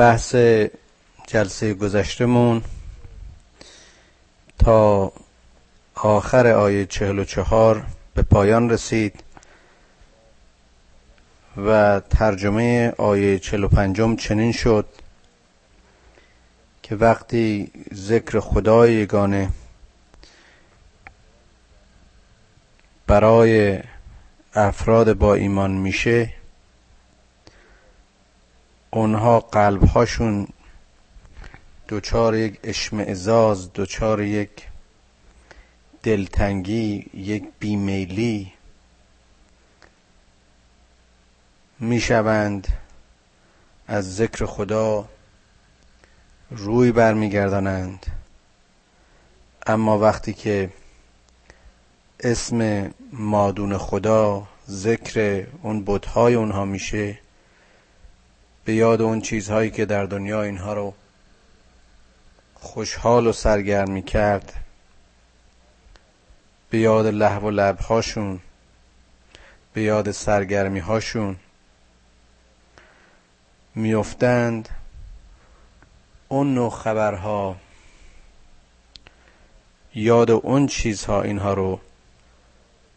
بحث جلسه گذشتمون تا آخر آیه چهل و چهار به پایان رسید و ترجمه آیه چهل و پنجم چنین شد که وقتی ذکر خدای یگانه برای افراد با ایمان میشه اونها قلبهاشون دوچار یک اشمعزاز دوچار یک دلتنگی یک بیمیلی می‌شوند. از ذکر خدا روی برمیگردانند. اما وقتی که اسم مادون خدا ذکر اون بتهای اونها میشه به یاد اون چیزهایی که در دنیا اینها رو خوشحال و سرگرم می کرد به یاد لحو و لبهاشون به یاد سرگرمی هاشون میافتند اون نوع خبرها یاد اون چیزها اینها رو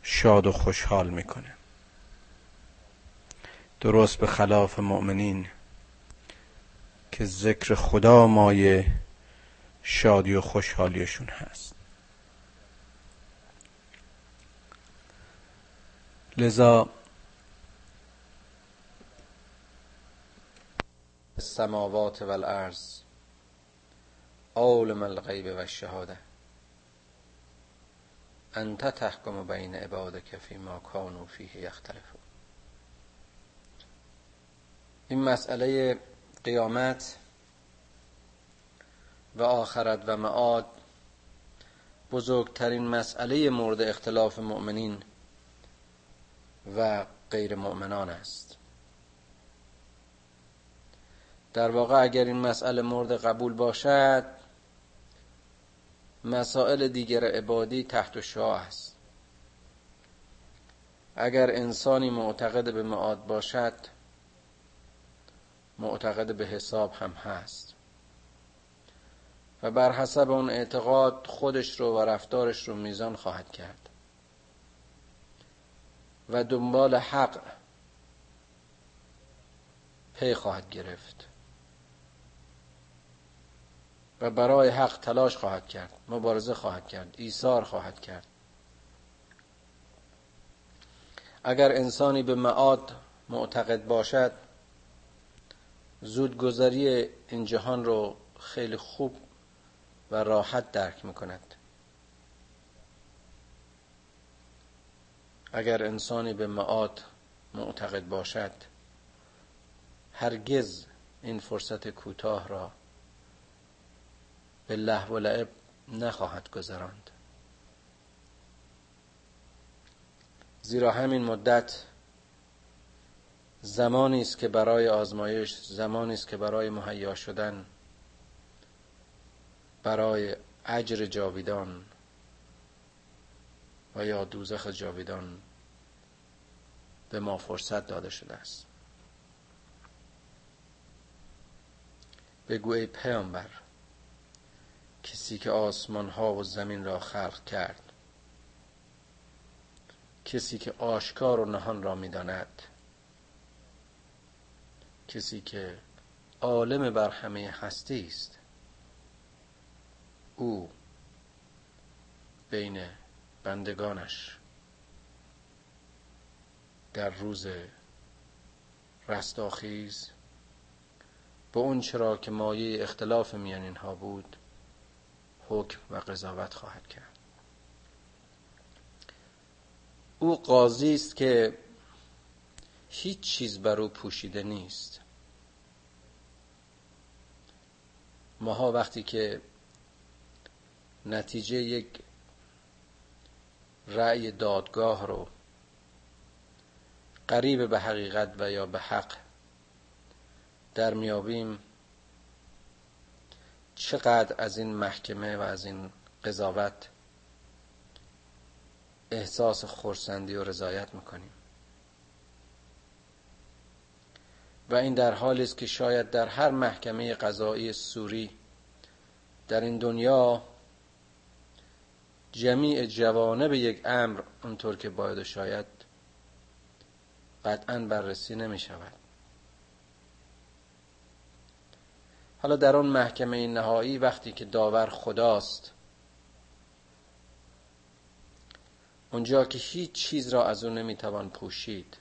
شاد و خوشحال می‌کنه. درست به خلاف مؤمنین. که ذکر خدا مایه شادی و خوشحالیشون هست. لذا السماوات والارض عالم الغیب و الشهاده. انت تحکم بین عبادک فیما کانوا فیه یختلفون. این مسئله قیامت و آخرت و معاد بزرگترین مسئله مورد اختلاف مؤمنین و غیر مؤمنان است. در واقع اگر این مسئله مورد قبول باشد مسائل دیگر عبادی تحت شاه است. اگر انسانی معتقد به معاد باشد معتقد به حساب هم هست. و بر حسب اون اعتقاد خودش رو و رفتارش رو میزان خواهد کرد. و دنبال حق پی خواهد گرفت. و برای حق تلاش خواهد کرد مبارزه خواهد کرد ایثار خواهد کرد. اگر انسانی به معاد معتقد باشد زودگذری این جهان رو خیلی خوب و راحت درک می‌کند. اگر انسانی به معاد معتقد باشد هرگز این فرصت کوتاه را به لحو و لعب نخواهد گذراند. زیرا همین مدت زمانی است که برای آزمایش زمانی است که برای مهیا شدن برای اجر جاویدان و یا دوزخ جاویدان به ما فرصت داده شده است. بگو ای پیامبر کسی که آسمان ها و زمین را خلق کرد کسی که آشکار و نهان را می‌داند کسی که عالم بر همه هستی است. او بین بندگانش در روز رستاخیز به اون چرا که مایه اختلاف میان اینها بود حکم و قضاوت خواهد کرد. او قاضی است که هیچ چیز بر او پوشیده نیست. ماها وقتی که نتیجه یک رأی دادگاه رو قریب به حقیقت و یا به حق در میابیم چقدر از این محکمه و از این قضاوت احساس خورسندی و رضایت می‌کنیم؟ و این در حالی است که شاید در هر محکمه قضایی سوری در این دنیا جمیع جوانب یک امر اونطور که باید و شاید قطعا بررسی نمی شود. حالا در اون محکمه نهایی وقتی که داور خداست اونجا که هیچ چیز را از او نمی‌توان پوشید.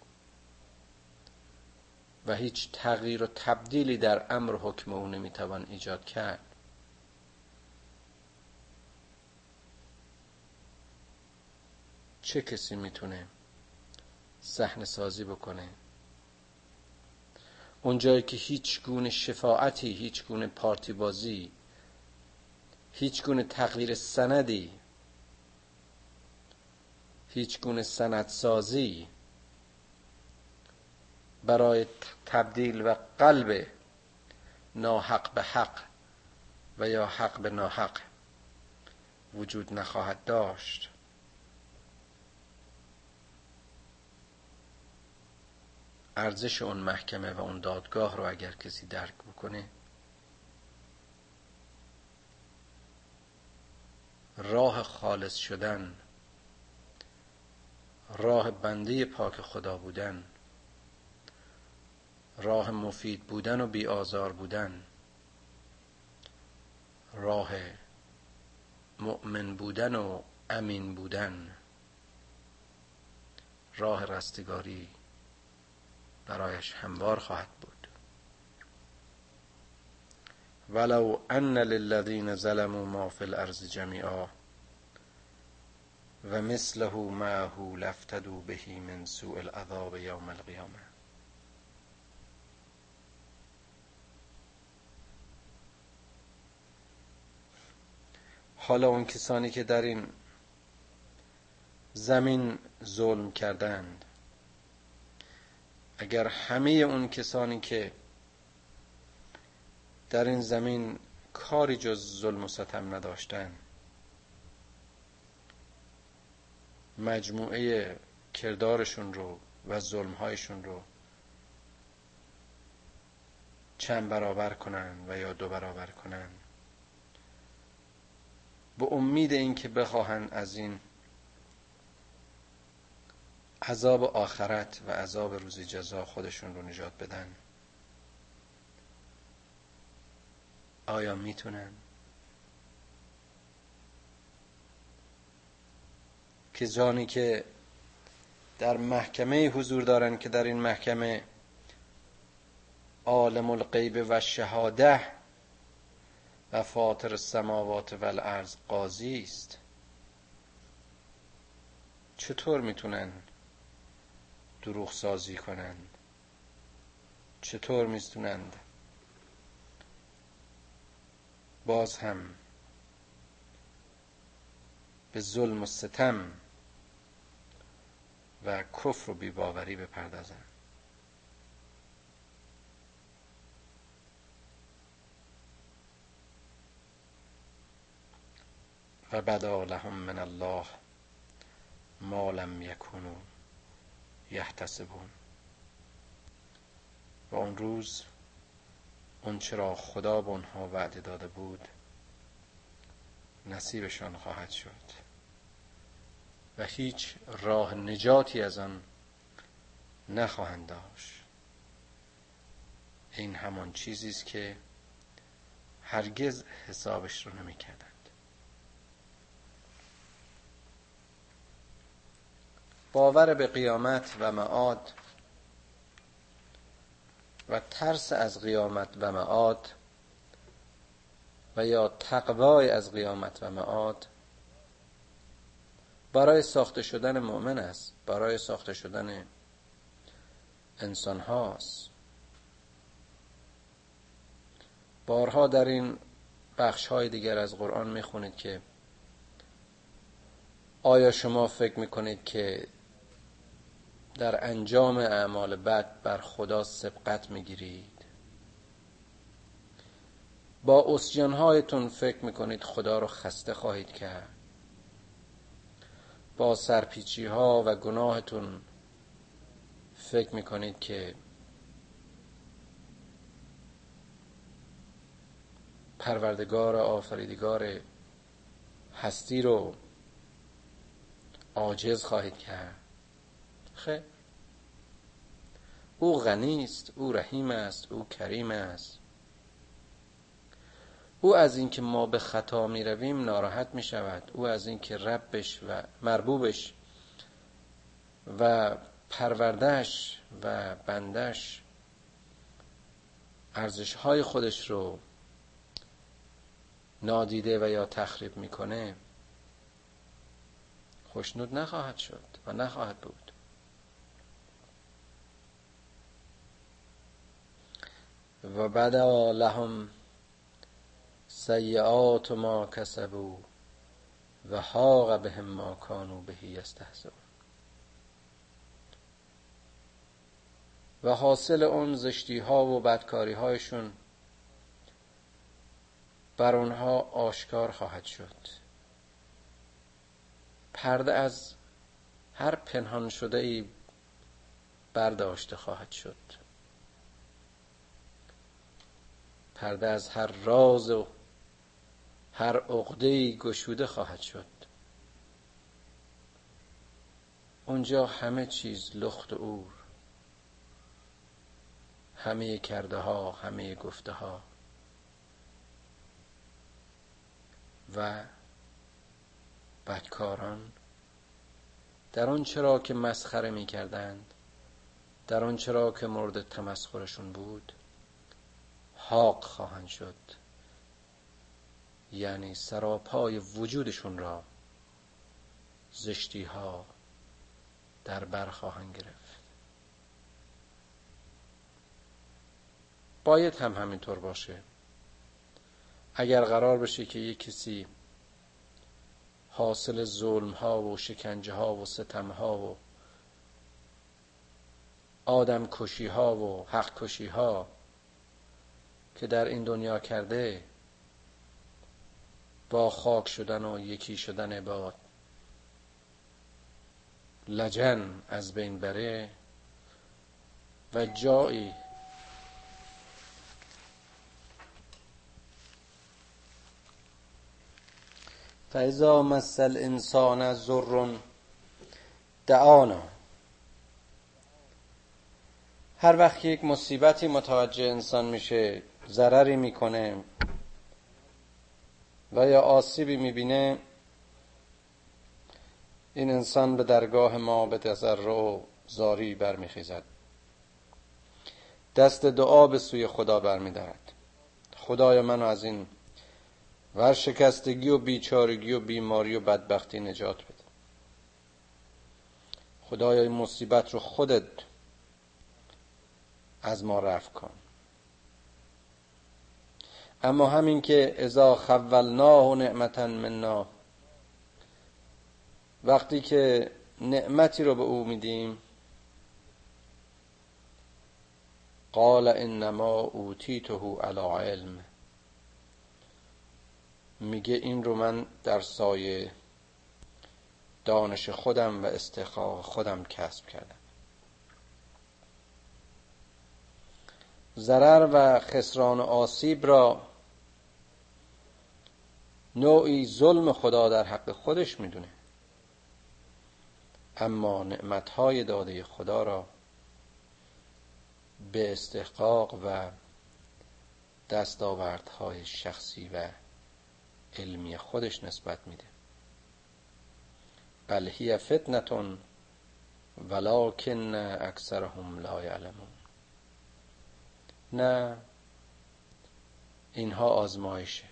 و هیچ تغییر و تبدیلی در امر حکم او نمی‌توان ایجاد کرد. چه کسی می‌تونه صحنه سازی بکنه؟ اونجایی که هیچ گونه شفاعتی هیچ گونه پارتی بازی هیچ گونه تغییر سندی هیچ گونه سندسازی برای تبدیل و قلب ناحق به حق و یا حق به ناحق وجود نخواهد داشت. ارزش اون محکمه و اون دادگاه رو اگر کسی درک بکنه راه خالص شدن راه بنده پاک خدا بودن راه مفید بودن و بی آزار بودن. راه مؤمن بودن و امین بودن. راه رستگاری برایش هموار خواهد بود. ولو ان للذین ظلموا ما فی الارض جمیعا و مثله معه لفتدوا به من سوء العذاب یوم القیامه. حالا اون کسانی که در این زمین ظلم کردند. اگر همه اون کسانی که در این زمین کاری جز ظلم و ستم نداشتن مجموعه کردارشون رو و ظلمهایشون رو چند برابر کنن و یا دو برابر کنن به امید اینکه بخواهن از این عذاب آخرت و عذاب روز جزا خودشون رو نجات بدن آیا می‌تونن؟ که جانی که در محکمه حضور دارن که در این محکمه عالم الغیب و شهاده و فاطر السماوات و الارض قاضی است. چطور می‌تونن دروغ سازی کنند چطور می‌تونند؟ باز هم به ظلم و ستم و کفر و بیباوری بپردازند. و بدا لهم من الله ما لم یکونوا یحتسبون. و اون روز اون چرا خدا به اونها وعده داده بود نصیبشان خواهد شد. و هیچ راه نجاتی از آن نخواهند داشت. این همان چیزی است که هرگز حسابش رو نمی‌کردند باور به قیامت و معاد و ترس از قیامت و معاد و یا تقوای از قیامت و معاد برای ساخته شدن مؤمن است برای ساخته شدن انسان هاست. بارها در این بخش های دیگر از قرآن می‌خونید که آیا شما فکر می‌کنید که در انجام اعمال بد بر خدا سبقت می‌گیرید. با اسیانهایتون فکر می‌کنید خدا رو خسته خواهید کرد. با سرپیچی ها و گناهتون فکر می‌کنید که پروردگار آفریدگار هستی رو عاجز خواهید کرد. خیر او غنی است او رحیم است او کریم است. او از اینکه ما به خطا می رویم ناراحت می شود او از اینکه ربش و مربوبش و پروردش و بندش ارزش های خودش رو نادیده و یا تخریب می‌کنه خوشنود نخواهد شد و نخواهد بود. و بعد لهم سیعات ما کسبو و حاق بهم ما کانو بهی یستهزئون. و حاصل اون زشتی ها و بدکاری هایشون بر اونها آشکار خواهد شد. پرده از هر پنهان شده ای برداشته خواهد شد. پرده از هر راز و هر عقده گشوده خواهد شد. اونجا همه چیز لخت و اور همه کرده ها همه گفته ها و بدکاران در آن چرا که مسخره می کردند در آن چرا که مورد تمسخرشون بود حاق خواهند شد. یعنی سراپای وجودشون را زشتی ها در بر خواهند گرفت. باید هم همینطور باشه. اگر قرار بشه که یک کسی حاصل ظلم ها و شکنجه ها و ستم ها و آدم کشی ها و حق کشی ها که در این دنیا کرده با خاک شدن و یکی شدن با لجن از بین بره و جایی فاذا مس الانسان ضر دعانا هر وقت یک مصیبتی متوجه انسان میشه ضرری می‌کنه و یا آسیبی می‌بینه این انسان به درگاه ما به تضرع و زاری برمیخیزد. دست دعا به سوی خدا برمیدارد. خدای منو از این ورشکستگی و بیچارگی و بیماری و بدبختی نجات بده. خدایا این مصیبت رو خودت از ما رفع کن. اما همین که اذا خولناه نعمتا منا وقتی که نعمتی رو به او میدیم قال انما اوتیته علی علم. میگه این رو من در سایه دانش خودم و استحقاق خودم کسب کردم. ضرر و خسران و آسیب را نوعی ظلم خدا در حق خودش می‌دونه. اما نعمتهای داده خدا را به استحقاق و دستاوردهای شخصی و علمی خودش نسبت میده. بل هی فتنتون ولکن اکثرهم لا یعلمون. نه اینها آزمایشه.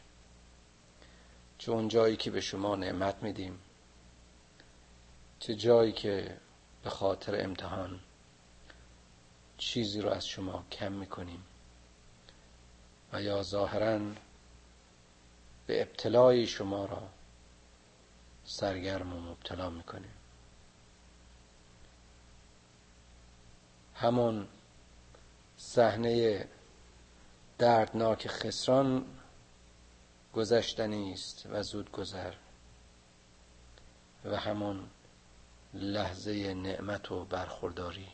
چون جایی که به شما نعمت میدیم چه جایی که به خاطر امتحان چیزی رو از شما کم می‌کنیم و یا ظاهرا به ابتلای شما را سرگرم و مبتلا می‌کنیم. همون صحنه دردناک خسران گذشتنی است و زود گذر. و همون لحظه نعمت و برخورداری.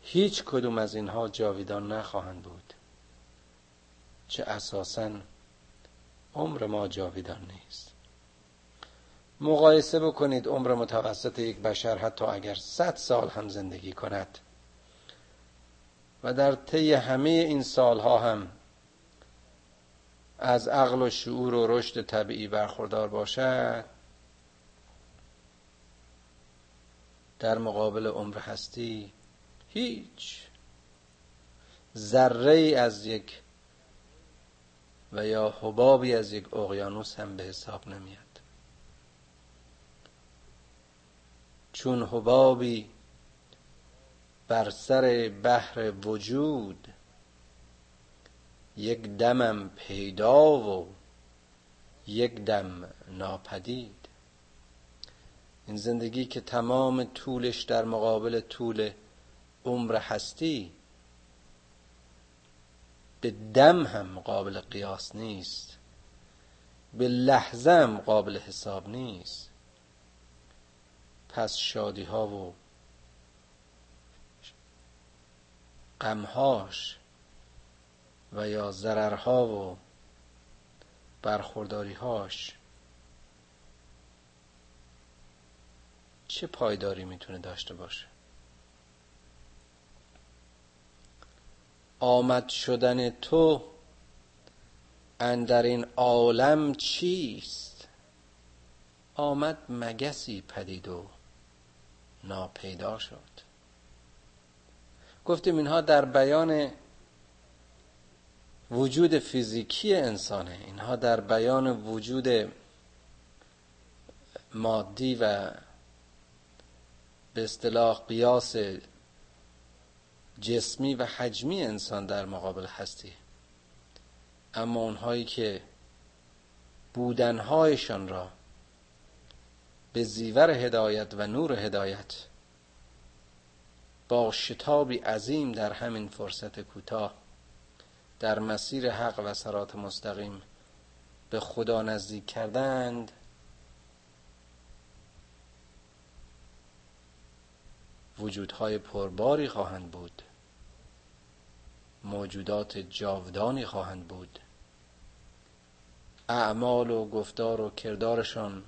هیچ کدوم از اینها جاویدان نخواهند بود. چه اساسا عمر ما جاویدان نیست. مقایسه بکنید عمر متوسط یک بشر حتی اگر صد سال هم زندگی کند. و در طی همه این سالها هم از عقل و شعور و رشد طبیعی برخوردار باشد در مقابل عمر هستی هیچ ذره از یک و یا حبابی از یک اقیانوس هم به حساب نمیاد. چون حبابی بر سر بحر وجود یک دمم پیدا و یک دم ناپدید. این زندگی که تمام طولش در مقابل طول عمر هستی به دم هم قابل قیاس نیست به لحظه هم قابل حساب نیست. پس شادی ها و غمهاش و یا ضررها و برخورداریهاش چه پایداری می‌تونه داشته باشه؟ آمد شدن تو اندر این عالم چیست؟ آمد مگسی پدید و ناپیدا شد. گفتیم اینها در بیان وجود فیزیکی انسانه. اینها در بیان وجود مادی و به اصطلاح قیاس جسمی و حجمی انسان در مقابل هستی. اما اونهایی که بودنهایشان را به زیور هدایت و نور هدایت با شتابی عظیم در همین فرصت کوتاه در مسیر حق و سرات مستقیم به خدا نزدیک کردند وجودهای پرباری خواهند بود موجودات جاودانی خواهند بود. اعمال و گفتار و کردارشان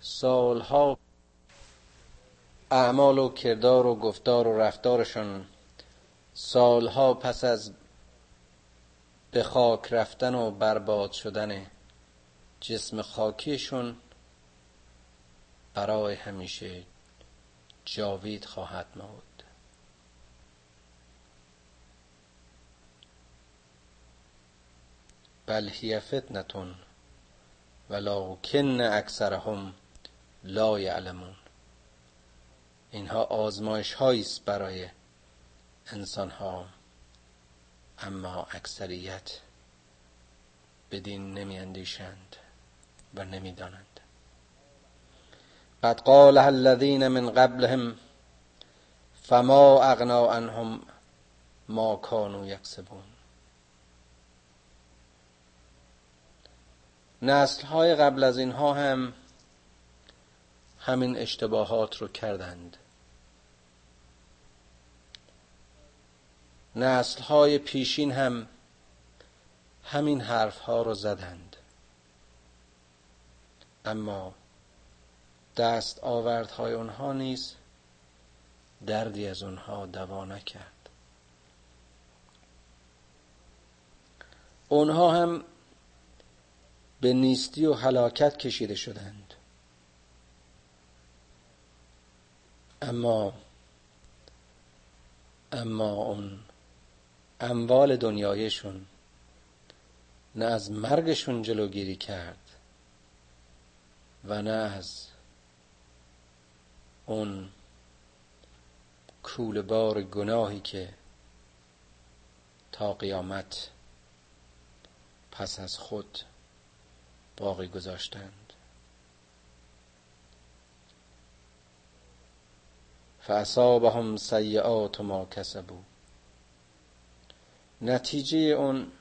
سالها اعمال و کردار و گفتار و رفتارشان سالها پس از به خاک رفتن و برباد شدن جسم خاکیشون برای همیشه جاوید خواهد بود بل هی فتنتون ولکن اکثرهم لا یعلمون. اینها آزمایش است برای انسان ها اما اکثریت بدین نمی اندیشند و نمی دانند قد قال الذين من قبلهم فما اغنا عنهم ما كانوا یکسبون. نسل های قبل از اینها هم همین اشتباهات رو کردند. نسل های پیشین هم همین حرف ها رو زدند. اما دست های اونها نیز دردی از اونها دوا نکرد. اونها هم به نیستی و هلاکت کشیده شدند. اما اما اون اموال دنیایشون نه از مرگشون جلوگیری کرد و نه از اون کول بار گناهی که تا قیامت پس از خود باقی گذاشتند. فاصابهم سیئات ما کسبو نتیجه اون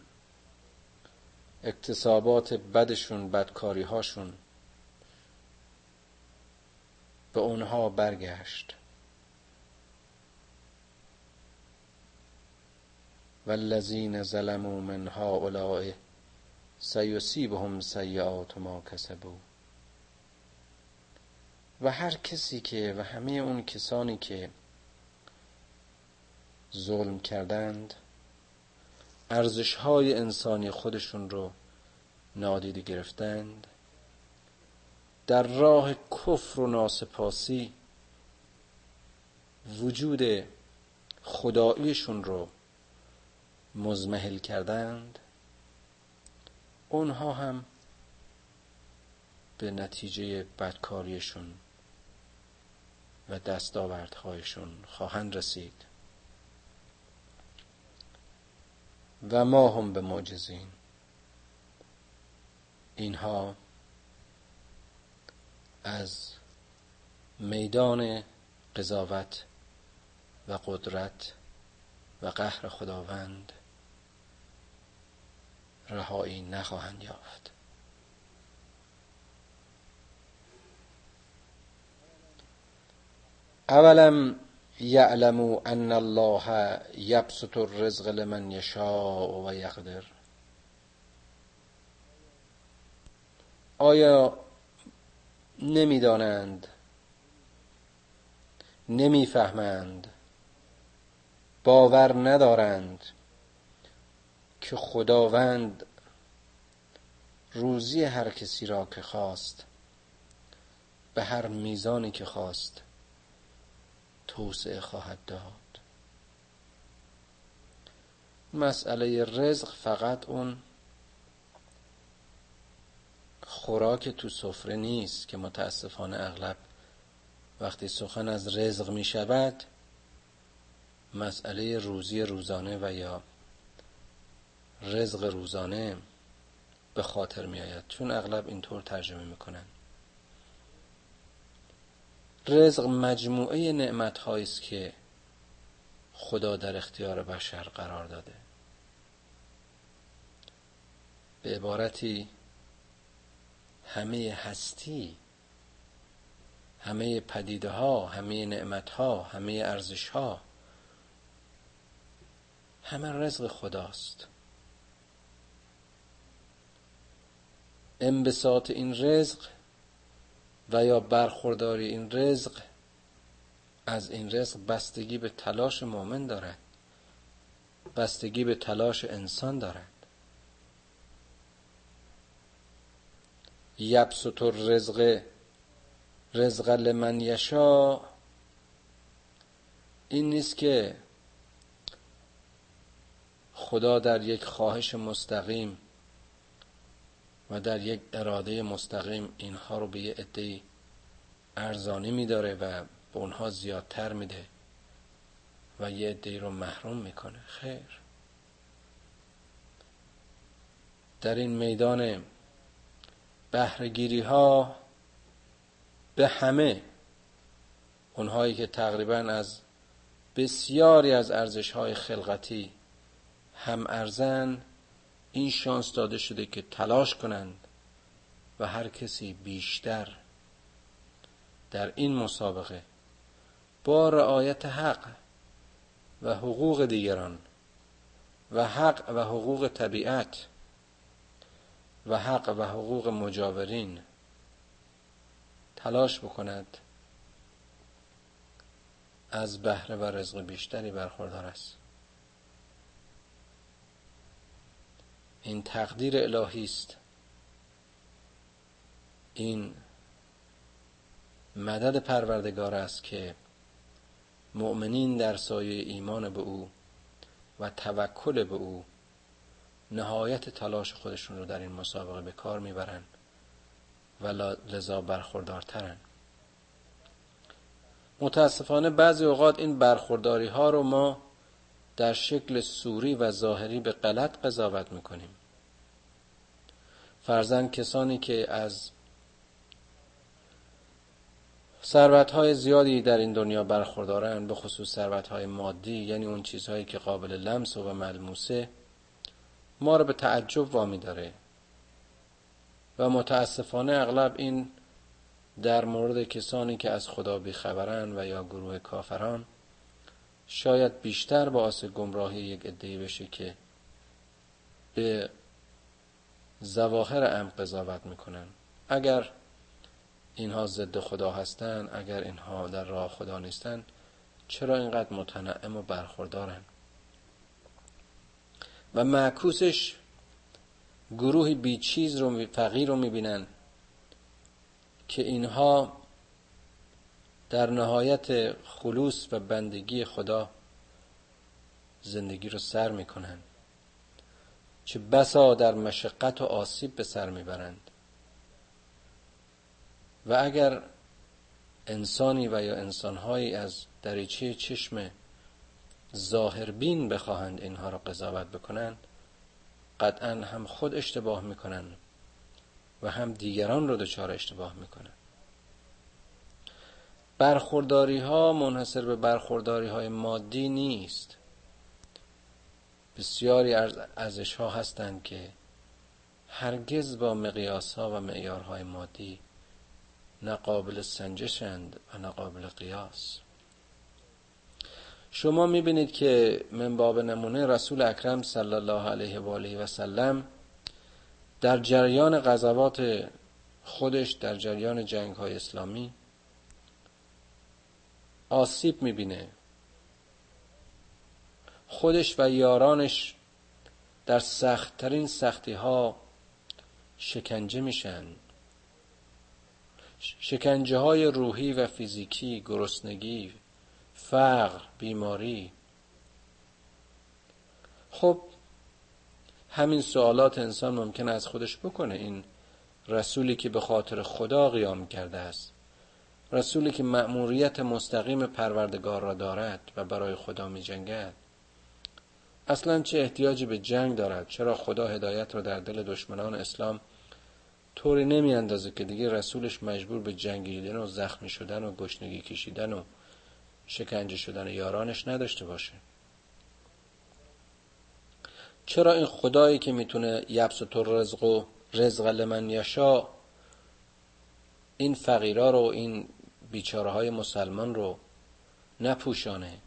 اکتسابات بدشون بدکاری هاشون به اونها برگشت. والذین ظلموا من هؤلاء سیصیبهم سیئات ما کسبوا. و هر کسی که و همه اون کسانی که ظلم کردند ارزش های انسانی خودشون رو نادیده گرفتند. در راه کفر و ناسپاسی وجود خداییشون رو مزمحل کردند. اونها هم به نتیجه بدکاریشون و دستاوردهایشون خواهند رسید. و ما هم به معجزین. اینها از میدان قضاوت و قدرت و قهر خداوند رهایی نخواهند یافت. اولم یعلموا ان الله یبسط الرزق لمن یشاء و یقدر. آیا نمی‌دانند نمی‌فهمند باور ندارند که خداوند روزی هر کسی را که خواست به هر میزانی که خواست توسعه خواهد داد. مسئله رزق فقط اون خوراک تو سفره نیست که متاسفانه اغلب وقتی سخن از رزق می شود مسئله روزی روزانه و یا رزق روزانه به خاطر می آید. چون اغلب اینطور ترجمه می‌کنن رزق مجموعه نعمت است که خدا در اختیار بشر قرار داده. به عبارتی همه هستی همه پدیده ها همه نعمت ها همه ارزش ها همه رزق خداست. انبساط این رزق و یا برخورداری این رزق از این رزق بستگی به تلاش مؤمن دارد. بستگی به تلاش انسان دارد. یبسط الرزق رزق لمن یشا این نیست که خدا در یک خواهش مستقیم و در یک اراده مستقیم اینها رو به یه عده ارزانی میداره و به اونها زیادتر میده و یه عده رو محروم می‌کنه. خیر. در این میدان بهرهگیری ها به همه اونهایی که تقریبا از بسیاری از ارزش های خلقتی هم ارزن این شانس داده شده که تلاش کنند و هر کسی بیشتر در این مسابقه با رعایت حق و حقوق دیگران و حق و حقوق طبیعت و حق و حقوق مجاورین تلاش بکند از بهره و رزق بیشتری برخوردار است. این تقدیر الهی است. این مدد پروردگار است که مؤمنین در سایه ایمان به او و توکل به او نهایت تلاش خودشون رو در این مسابقه به کار می‌برن و لذا برخوردارترن. متاسفانه بعضی اوقات این برخورداری ها رو ما در شکل سوری و ظاهری به غلط قضاوت می‌کنیم. فرزن کسانی که از ثروت زیادی در این دنیا برخوردارن به خصوص ثروت مادی یعنی اون چیزهایی که قابل لمس و ملموسه ما رو به تعجب وامی داره. و متاسفانه اغلب این در مورد کسانی که از خدا بیخبرن و یا گروه کافران شاید بیشتر باعث گمراهی یک ادهی بشه که به زواهر ام قضاوت می‌کنن. اگر اینها ضد خدا هستند اگر اینها در راه خدا نیستن چرا اینقدر متنعم و برخوردارن؟ و معکوسش گروهی بیچیز رو فقیر رو می‌بینن که اینها در نهایت خلوص و بندگی خدا زندگی رو سر می‌کنن چه بسا در مشقت و آسیب به سر می‌برند. و اگر انسانی و یا انسانهایی از دریچه چشم ظاهربین بخواهند اینها را قضاوت بکنند قطعا هم خود اشتباه می‌کنند و هم دیگران رو دچار اشتباه می‌کنند. برخورداری ها منحصر به برخورداری های مادی نیست. بسیاری ارزش ها هستند که هرگز با مقیاس ها و معیارهای مادی نه قابل سنجشند و نه قابل قیاس. شما می‌بینید که من باب نمونه رسول اکرم صلی الله علیه و آله و سلم در جریان غزوات خودش در جریان جنگ های اسلامی آسیب می‌بینه. خودش و یارانش در سختترین سختی ها شکنجه میشن. شکنجه های روحی و فیزیکی گرسنگی فقر بیماری. خب همین سوالات انسان ممکن از خودش بکنه. این رسولی که به خاطر خدا قیام کرده است. رسولی که مأموریت مستقیم پروردگار را دارد و برای خدا می جنگد اصلا چه احتیاجی به جنگ دارد؟ چرا خدا هدایت را در دل دشمنان اسلام طوری نمی اندازه که دیگه رسولش مجبور به جنگیدن و زخمی شدن و گشنگی کشیدن و شکنجه شدن یارانش نداشته باشه؟ چرا این خدایی که می‌تونه یبس تو رزق و رزق لمن یشا این فقیرا رو این بیچاره های مسلمان رو نپوشانه.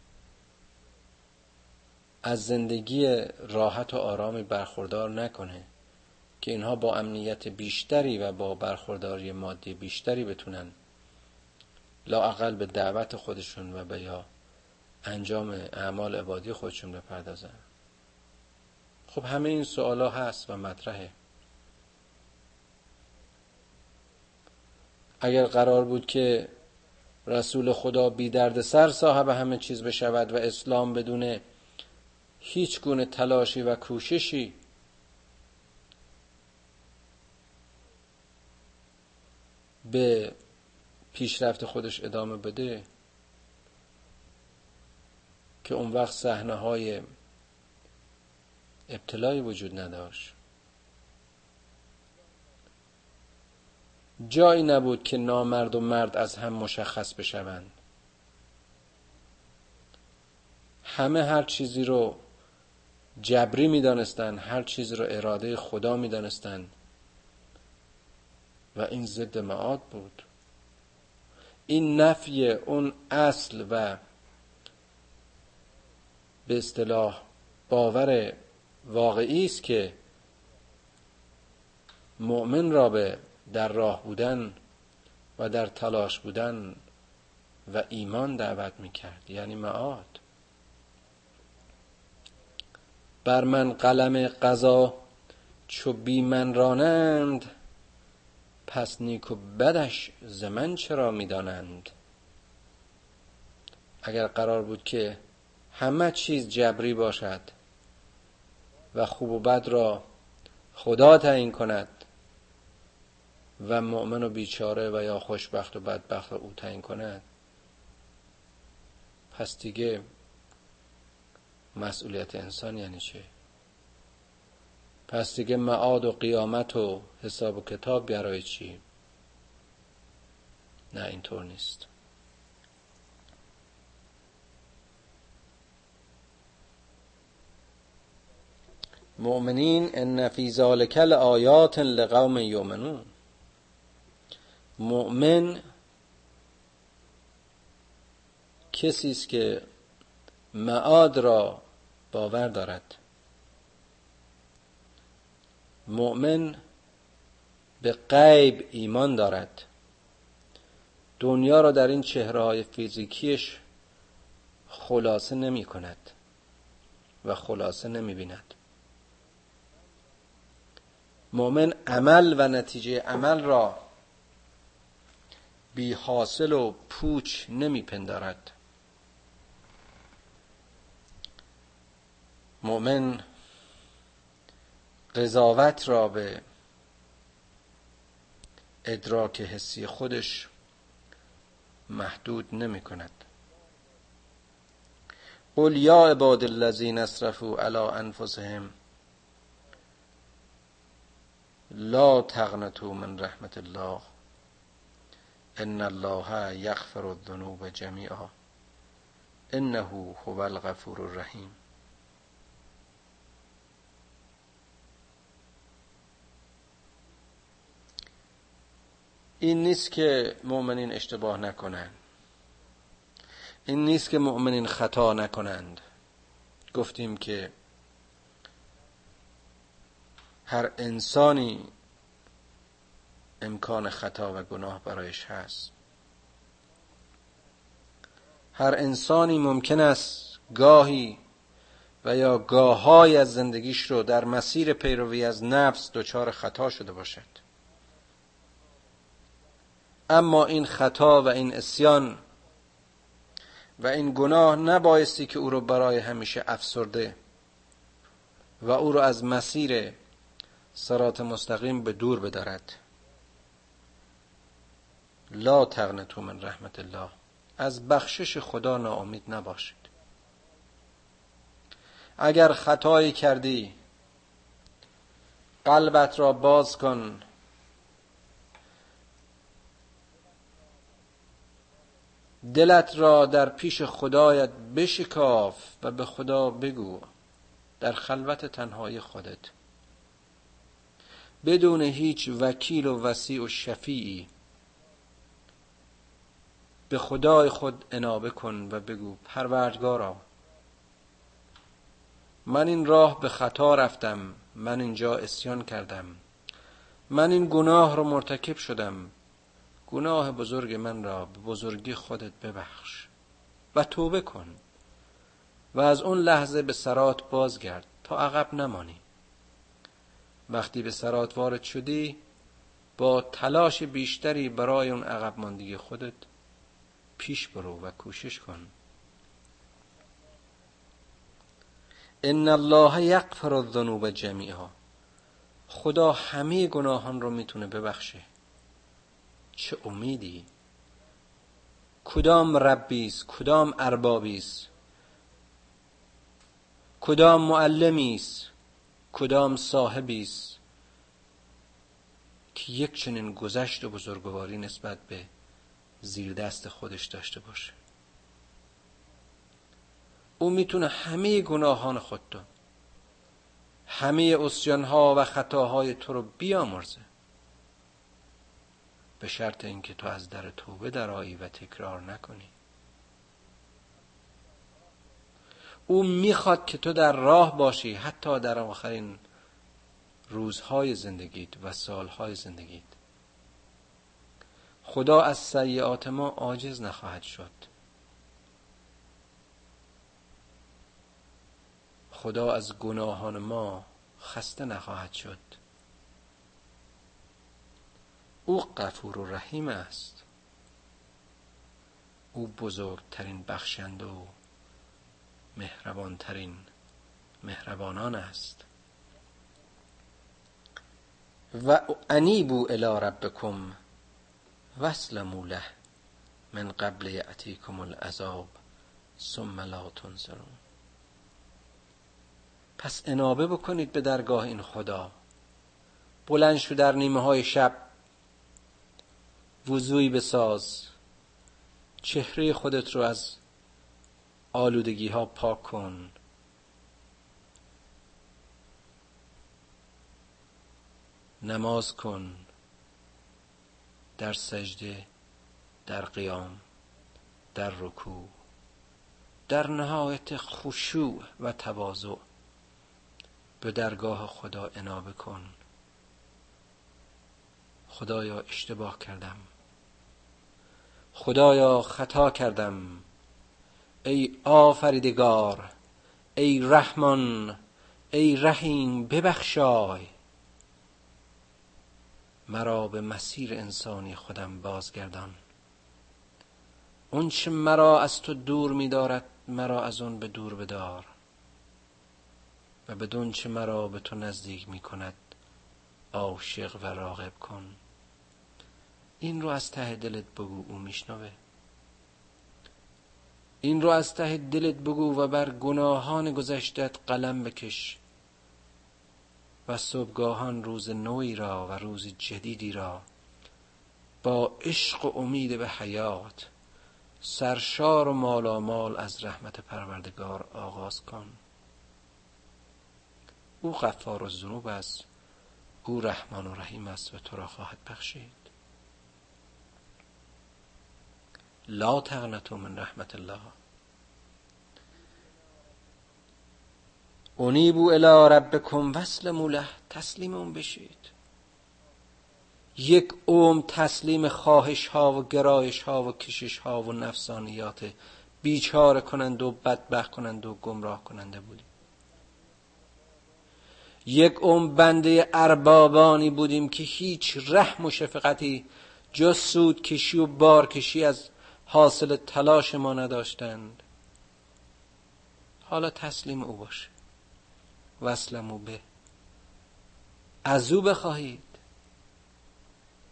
از زندگی راحت و آرامی برخوردار نکنه که اینها با امنیت بیشتری و با برخورداری مادی بیشتری بتونن لااقل به دعوت خودشون و به یا انجام اعمال عبادی خودشون بپردازن. خب همه این سوالا هست و مطرحه. اگر قرار بود که رسول خدا بی درد سر صاحب همه چیز بشود و اسلام بدون هیچ گونه تلاشی و کوششی. به پیشرفت خودش ادامه بده که اون وقت صحنه های ابتلایی وجود نداشت. جایی نبود که نامرد و مرد از هم مشخص بشوند. همه هر چیزی رو جبری می‌دانستند هر چیز رو اراده خدا می‌دانستند. و این ضد معاد بود. این نفی اون اصل و به اصطلاح باور واقعی است که مؤمن را به در راه بودن و در تلاش بودن و ایمان دعوت می‌کرد یعنی معاد. بر من قلم قضا چو بی من رانند پس نیک و بدش زمن چرا می‌دانند؟ اگر قرار بود که همه چیز جبری باشد و خوب و بد را خدا تعیین کند و مؤمن و بیچاره و یا خوشبخت و بدبخت را او تعیین کند. پس دیگه مسئولیت انسان یعنی چه پس دیگه معاد و قیامت و حساب و کتاب برای چی؟ نه اینطور نیست. مؤمنین ان فی ذلک آیات لقوم یؤمنون. مؤمن کسی است که معاد را باور دارد. مؤمن به غیب ایمان دارد. دنیا را در این چهره های فیزیکیش خلاصه نمی کند و خلاصه نمی بیند. مؤمن عمل و نتیجه عمل را بی حاصل و پوچ نمی پندارد مؤمن قضاوت را به ادراک حسی خودش محدود نمی کند. قل یا عباد الذین اسرفوا علی انفسهم لا تقنطوا من رحمت الله. ان الله یغفر الذنوب جمیعا انه هو الغفور الرحیم. این نیست که مؤمنین اشتباه نکنند. این نیست که مؤمنین خطا نکنند. گفتیم که هر انسانی امکان خطا و گناه برایش هست. هر انسانی ممکن است گاهی و یا گاههای از زندگیش رو در مسیر پیروی از نفس دچار خطا شده باشد. اما این خطا و این اسیان و این گناه نبایستی که او رو برای همیشه افسرده و او رو از مسیر سرات مستقیم به دور بدارد لا تغنتو من رحمت الله. از بخشش خدا ناامید نباشید. اگر خطایی کردی قلبت را باز کن. دلت را در پیش خدایت بشکاف و به خدا بگو. در خلوت تنهای خودت. بدون هیچ وکیل و وسیع و شفیعی. به خدای خود انابه کن و بگو پروردگارا من این راه به خطا رفتم من اینجا اسیان کردم. من این گناه رو مرتکب شدم. گناه بزرگ من را به بزرگی خودت ببخش و توبه کن و از اون لحظه به سرات بازگرد تا عقب نمانی. وقتی به سرات وارد شدی با تلاش بیشتری برای اون عقب ماندگی خودت پیش برو و کوشش کن. ان الله یغفر الذنوب جمیعا. خدا همه گناهان رو می‌تونه ببخشه. چه امیدی؟ کدام ربی است کدام اربابی است کدام معلمی است کدام صاحبی است که یک چنین گذشت و بزرگواری نسبت به زیر دست خودش داشته باشه. او می‌تونه همه گناهان خودتو همه اسیانها و خطاهای تو رو بیامرزه. به شرط اینکه تو از در توبه درایی و تکرار نکنی. او می‌خواد که تو در راه باشی حتی در آخرین روزهای زندگیت و سالهای زندگیت. خدا از سیعات ما عاجز نخواهد شد. خدا از گناهان ما خسته نخواهد شد. او غفور و رحیم است. او بزرگترین بخشنده و مهربانترین مهربانان است. و انیبو الی ربکم. واسلموا له من قبل یأتیکم العذاب ثم لا تنصرون. پس انابه بکنید به درگاه این خدا. بلند شو در نیمه های شب. وضوعی بساز. چهره خودت رو از آلودگی ها پاک کن. نماز کن. در سجده در قیام در رکوع در نهایت خشوع و تواضع. به درگاه خدا انابه کن. خدایا اشتباه کردم. خدایا خطا کردم. ای آفریدگار ای رحمان ای رحیم ببخشای. مرا به مسیر انسانی خودم بازگردان. اون چه مرا از تو دور می‌دارد مرا از اون به دور بدار. و بدون چه مرا به تو نزدیک می کند عاشق و راغب کن. این رو از ته دلت بگو او میشنوه. این رو از ته دلت بگو و بر گناهان گذشتت قلم بکش. و صبحگاهان روز نوی را و روز جدیدی را با عشق و امید به حیات سرشار و مالامال از رحمت پروردگار آغاز کن. او غفار و ذنوب است. او رحمان و رحیم است. و تو را خواهد بخشید. لا تغنتو من رحمت الله. انیبو الی ربکم وسلموا له تسلیم اون بشید. یک اوم تسلیم خواهش ها و گرایش ها و کشش ها و نفسانیات بیچاره کنند و بدبخت کنند و گمراه کننده بودیم. یک اوم بنده اربابانی بودیم که هیچ رحم و شفقتی جز سود کشی و بار کشی از حاصل تلاش ما نداشتند. حالا تسلیم او باشه وصلمو به. از او بخواهید.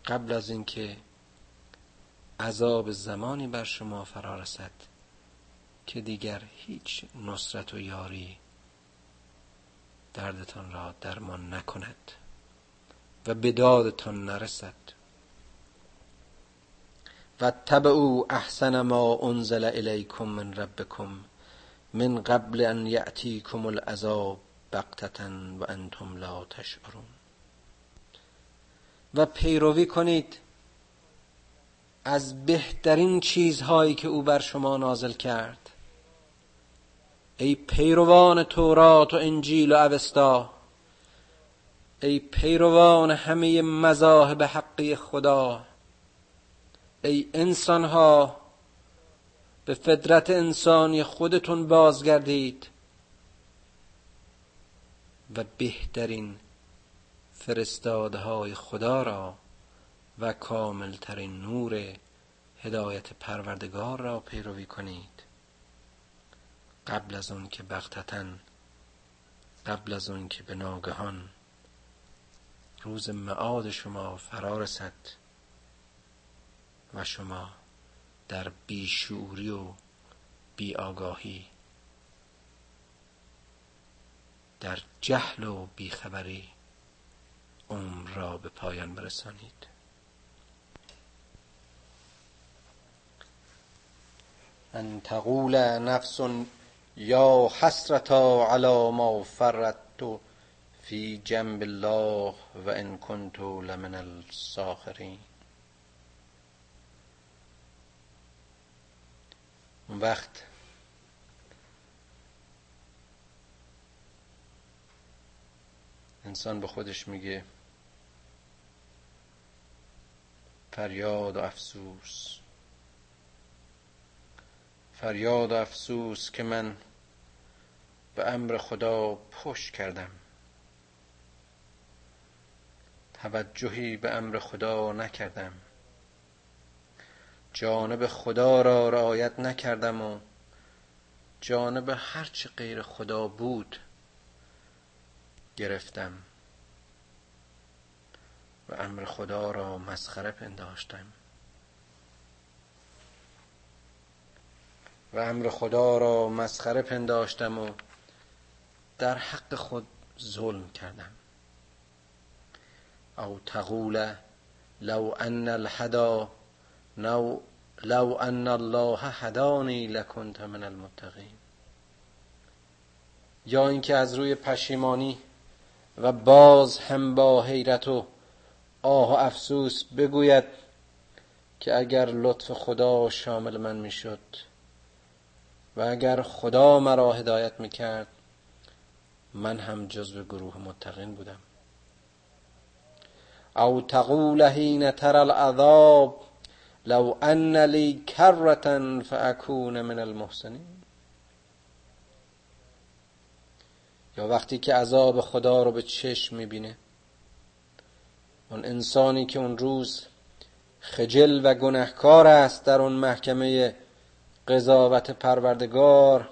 قبل از اینکه عذاب زمانی بر شما فرا رسد که دیگر هیچ نصرت و یاری دردتان را درمان نکند و به دادتان نرسد. و او احسن ما انزل الیکم من ربکم من قبل ان یأتیکم العذاب. بقتتا و انتم لا تشعرون. و پیروی کنید از بهترین چیزهایی که او بر شما نازل کرد. ای پیروان تورات و انجیل و اوستا ای پیروان همه مذاهب حقی خدا ای انسانها به فطرت انسانی خودتون بازگردید. و بهترین فرستادهای خدا را و کاملترین نور هدایت پروردگار را پیروی کنید. قبل از اون که بغتتن قبل از اون که به ناگهان روز معاد شما فرا رسد و شما در بیشعوری و بیآگاهی در جهل و بیخبری عمر را به پایان برسانید. ان تقول نفس یا حسرتا علی ما فرطت فی جنب الله و ان کنت لمن الساخرین وقت انسان به خودش میگه فریاد و افسوس. فریاد و افسوس که من به امر خدا پشت کردم. توجهی به امر خدا نکردم. جانب خدا را رعایت نکردم و جانب هرچه غیر خدا بود. گرفتم و امر خدا را مسخره پنداشتم. و امر خدا را مسخره پنداشتم و در حق خود ظلم کردم. او تقول لو ان الهدا لو, لو ان الله هدانی لکنت من المتقین. یا اینکه از روی پشیمانی و باز هم با حیرت و آه و افسوس بگوید که اگر لطف خدا شامل من می‌شد و اگر خدا مرا هدایت می‌کرد من هم جزو گروه متقین بودم. او تقول حین تر العذاب لو ان لی کرتا فاکون من المحسنین. یا وقتی که عذاب خدا رو به چشم می‌بینه. اون انسانی که اون روز خجل و گنهکار است در اون محکمه قضاوت پروردگار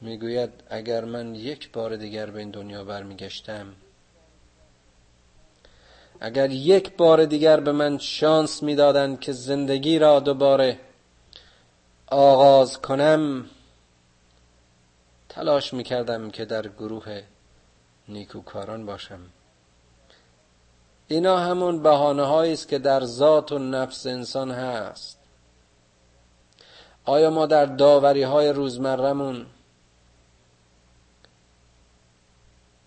می‌گوید اگر من یک بار دیگر به این دنیا برمیگشتم اگر یک بار دیگر به من شانس می‌دادند که زندگی را دوباره آغاز کنم تلاش می‌کردم که در گروه نیکوکاران باشم. اینا همون بهانه است که در ذات و نفس انسان هست. آیا ما در داوری های روزمرمون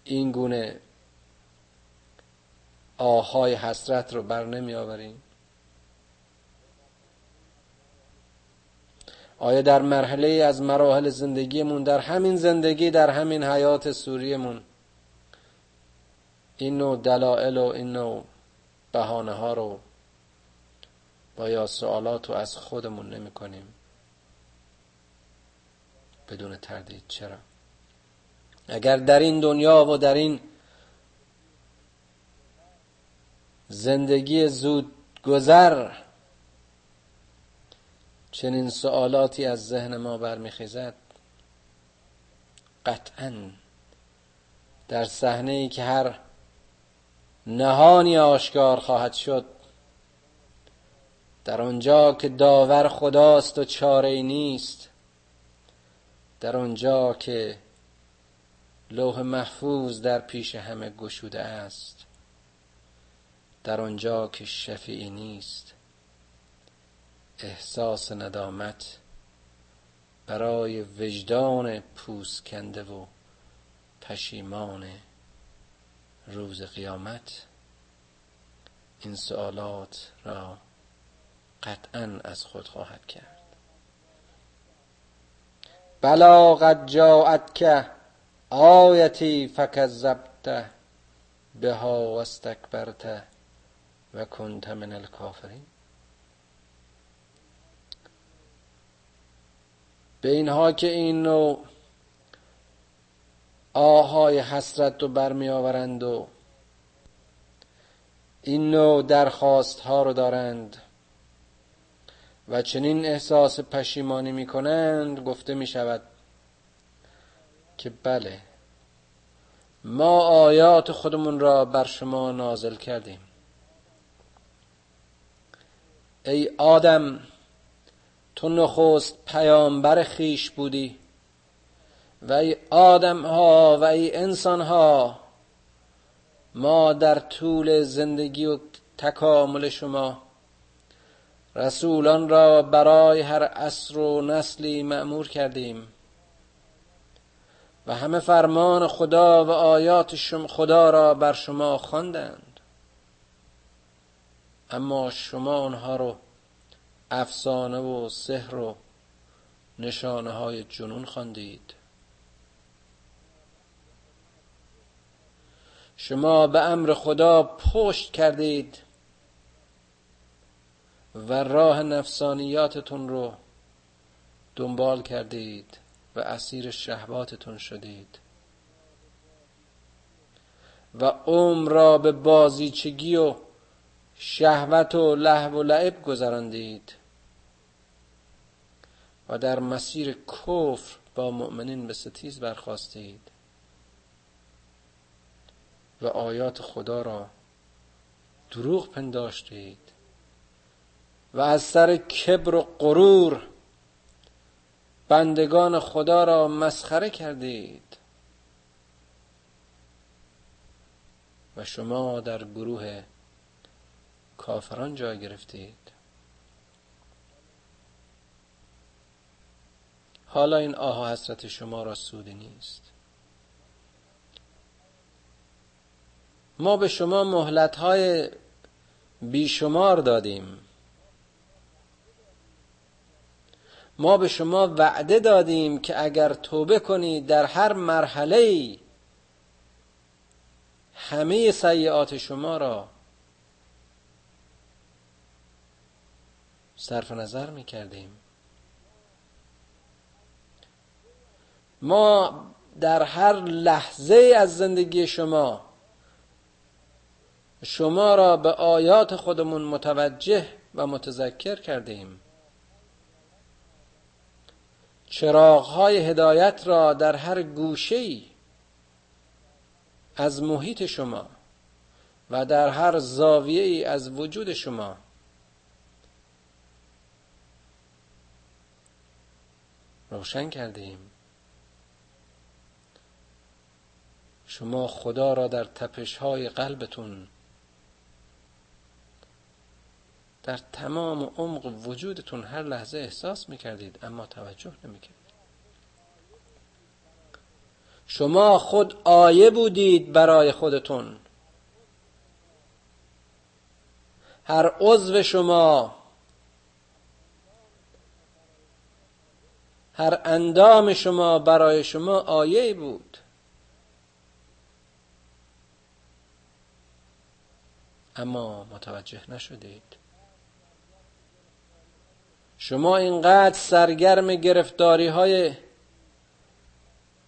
این گونه آهای حسرت رو بر نمی آوریم آیا در مرحله از مراحل زندگیمون در همین زندگی در همین حیات سوریمون این نوع دلائل و این نوع بهانه ها رو با یا سوالات رو از خودمون نمی کنیم بدون تردید. چرا؟ اگر در این دنیا و در این زندگی زود گذر چنین سوالاتی از ذهن ما برمیخیزد. قطعا در صحنه ای که هر نهانی آشکار خواهد شد در آنجا که داور خداست و چاره ای نیست در آنجا که لوح محفوظ در پیش همه گشوده است در آنجا که شفیعی نیست. احساس ندامت برای وجدان پوسکنده و پشیمان روز قیامت این سوالات را قطعا از خود خواهد کرد. بلا قد جاءت که آیتی فکذبت بها و استکبرت و کنت من الکافرین. به اینها که این نوع آهای حسرت رو برمی آورند و این نوع درخواست ها رو دارند و چنین احساس پشیمانی می کنند گفته می شود که بله ما آیات خودمون را بر شما نازل کردیم. ای آدم تو نخست پیامبر خیش بودی. و ای آدم ها و ای انسان ها ما در طول زندگی و تکامل شما. رسولان را برای هر عصر و نسلی معمور کردیم. و همه فرمان خدا و آیات خدا را بر شما خواندند. اما شما آنها رو افسانه و سحر و نشانه های جنون خواندید. شما به امر خدا پشت کردید و راه نفسانیاتتون رو دنبال کردید و اسیر شهواتتون شدید. و عمر را به بازیچگی و شهوت و لحو و لعب گذراندید. و در مسیر کفر با مؤمنین به ستیز برخواستید و آیات خدا را دروغ پنداشتید. و از سر کبر و غرور بندگان خدا را مسخره کردید. و شما در گروه کافران جا گرفتید. حالا این آه حسرت شما را سودی نیست. ما به شما مهلت های بیشمار دادیم. ما به شما وعده دادیم که اگر توبه کنید در هر مرحله همه سیعات شما را صرف نظر می کردیم ما در هر لحظه از زندگی شما شما را به آیات خودمون متوجه و متذکر کردیم چراغهای هدایت را در هر گوشه از محیط شما و در هر زاویه ای از وجود شما. روشن کردیم شما خدا را در تپش های قلبتون در تمام عمق وجودتون هر لحظه احساس می‌کردید اما توجه نمی‌کردید. شما خود آیه بودید برای خودتون. هر عضو شما هر اندام شما برای شما آیه بود. اما متوجه نشدید. شما اینقدر سرگرم گرفتاری های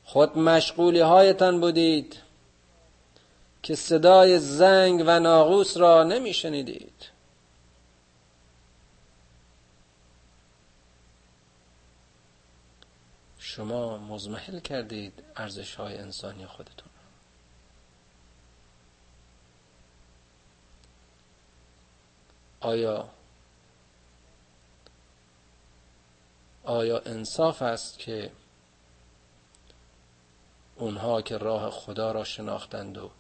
خود مشغولی هایتان بودید که صدای زنگ و ناغوس را نمی شنیدید شما مزمحل کردید ارزش های انسانی خودتون. آیا آیا انصاف است که اونها که راه خدا را شناختند و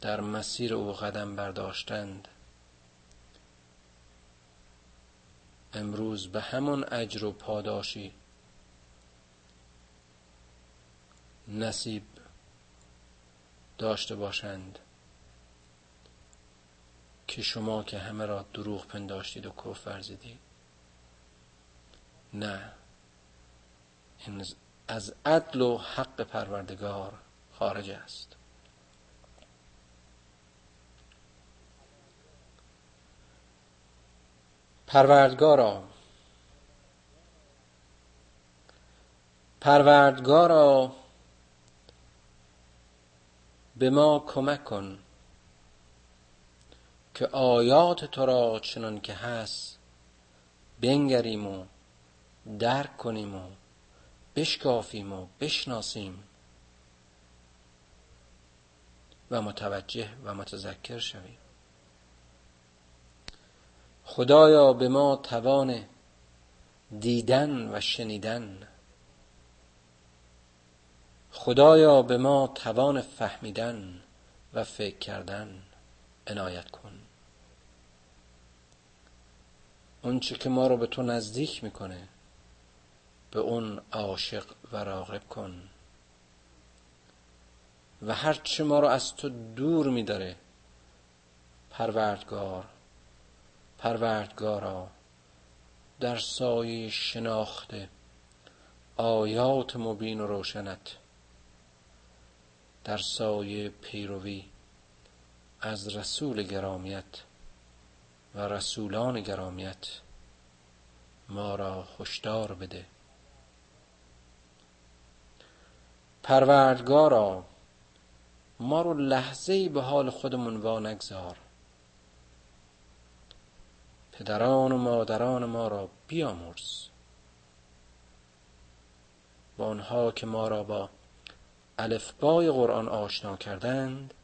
در مسیر او قدم برداشتند امروز به همون اجر و پاداشی نصیب داشته باشند. که شما که همه را دروغ پنداشتید و کفر ورزیدید. نه. از عدل و حق پروردگار خارج است. پروردگارا پروردگارا به ما کمک کن. که آیات تو را چنان که هست بنگریم و درک کنیم و بشکافیم و بشناسیم و متوجه و متذکر شویم. خدایا به ما توان دیدن و شنیدن. خدایا به ما توان فهمیدن و فکر کردن. عنایت کن. اونچه که ما رو به تو نزدیک می‌کنه به اون عاشق و راغب کن. و هرچه ما رو از تو دور میداره پروردگار پروردگارا در سایه شناخته آیات مبین و روشنت در سایه پیروی از رسول گرامیت. و رسولان گرامیت ما را هشدار بده. پروردگارا ما رو لحظه به حال خودمون وا نگذار پدران و مادران ما را بیامرز. با آنها که ما را با الفبای قرآن آشنا کردند